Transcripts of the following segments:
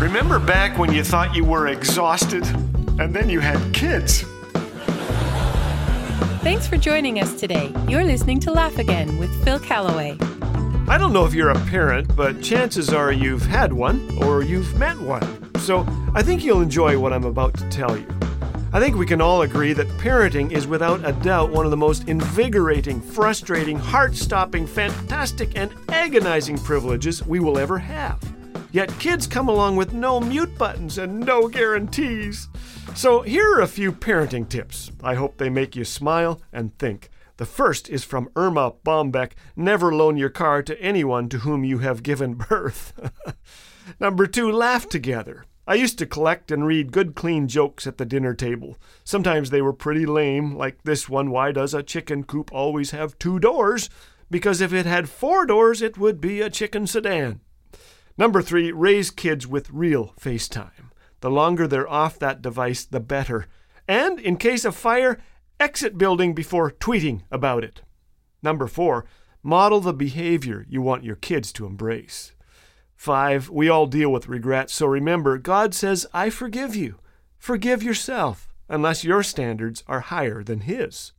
Remember back when you thought you were exhausted and then you had kids? Thanks for joining us today. You're listening to Laugh Again with Phil Callaway. I don't know if you're a parent, but chances are you've had one or you've met one. So I think you'll enjoy what I'm about to tell you. I think we can all agree that parenting is without a doubt one of the most invigorating, frustrating, heart stopping, fantastic, and agonizing privileges we will ever have. Yet kids come along with no mute buttons and no guarantees. So here are a few parenting tips. I hope they make you smile and think. The first is from Erma Bombeck Never loan your car to anyone to whom you have given birth. Number two, laugh together. I used to collect and read good, clean jokes at the dinner table. Sometimes they were pretty lame, like this one Why does a chicken coop always have two doors? Because if it had four doors, it would be a chicken sedan. Number three, raise kids with real FaceTime. The longer they're off that device, the better. And in case of fire, exit building before tweeting about it. Number four, model the behavior you want your kids to embrace. Five, we all deal with regrets, so remember, God says, I forgive you. Forgive yourself, unless your standards are higher than His.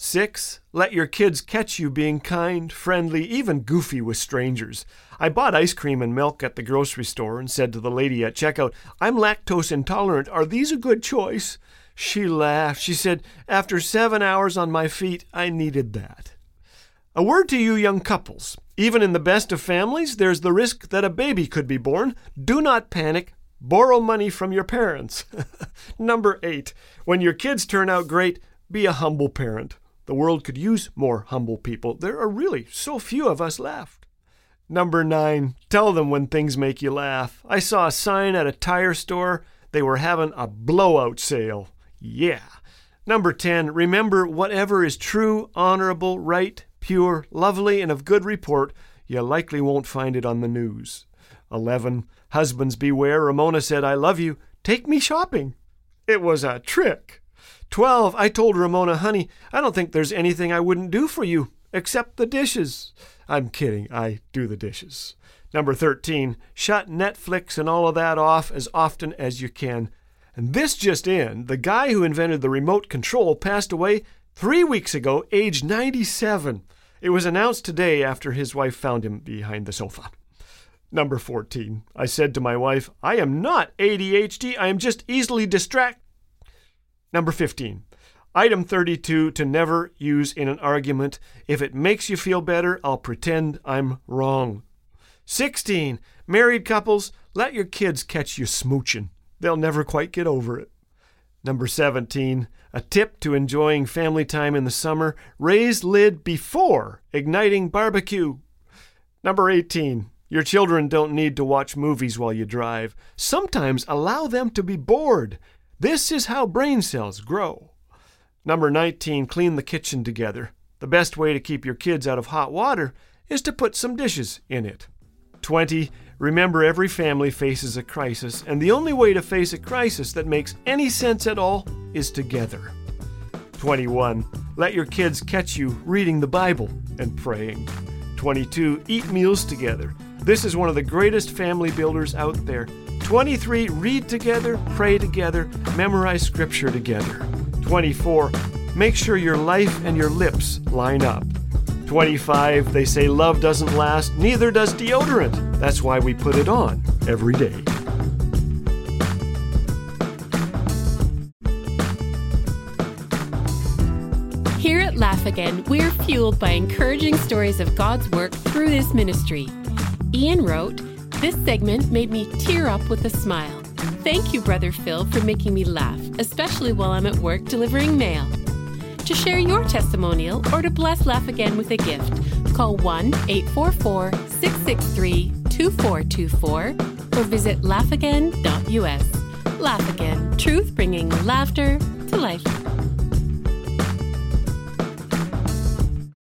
Six, let your kids catch you being kind, friendly, even goofy with strangers. I bought ice cream and milk at the grocery store and said to the lady at checkout, I'm lactose intolerant. Are these a good choice? She laughed. She said, After seven hours on my feet, I needed that. A word to you young couples. Even in the best of families, there's the risk that a baby could be born. Do not panic. Borrow money from your parents. Number eight, when your kids turn out great, be a humble parent. The world could use more humble people. There are really so few of us left. Number nine, tell them when things make you laugh. I saw a sign at a tire store. They were having a blowout sale. Yeah. Number 10, remember whatever is true, honorable, right, pure, lovely, and of good report, you likely won't find it on the news. 11, husbands beware. Ramona said, I love you. Take me shopping. It was a trick. 12. I told Ramona, honey, I don't think there's anything I wouldn't do for you except the dishes. I'm kidding, I do the dishes. Number 13. Shut Netflix and all of that off as often as you can. And this just in the guy who invented the remote control passed away three weeks ago, age 97. It was announced today after his wife found him behind the sofa. Number 14. I said to my wife, I am not ADHD, I am just easily distracted. Number 15. Item 32 to never use in an argument. If it makes you feel better, I'll pretend I'm wrong. 16. Married couples, let your kids catch you smooching. They'll never quite get over it. Number 17. A tip to enjoying family time in the summer raise lid before igniting barbecue. Number 18. Your children don't need to watch movies while you drive. Sometimes allow them to be bored. This is how brain cells grow. Number 19, clean the kitchen together. The best way to keep your kids out of hot water is to put some dishes in it. 20, remember every family faces a crisis, and the only way to face a crisis that makes any sense at all is together. 21, let your kids catch you reading the Bible and praying. 22, eat meals together. This is one of the greatest family builders out there. 23, read together, pray together, memorize scripture together. 24, make sure your life and your lips line up. 25, they say love doesn't last, neither does deodorant. That's why we put it on every day. Here at Laugh Again, we're fueled by encouraging stories of God's work through this ministry. Ian wrote, This segment made me tear up with a smile. Thank you, Brother Phil, for making me laugh, especially while I'm at work delivering mail. To share your testimonial or to bless Laugh Again with a gift, call 1 844 663 2424 or visit laughagain.us. Laugh Again, truth bringing laughter to life.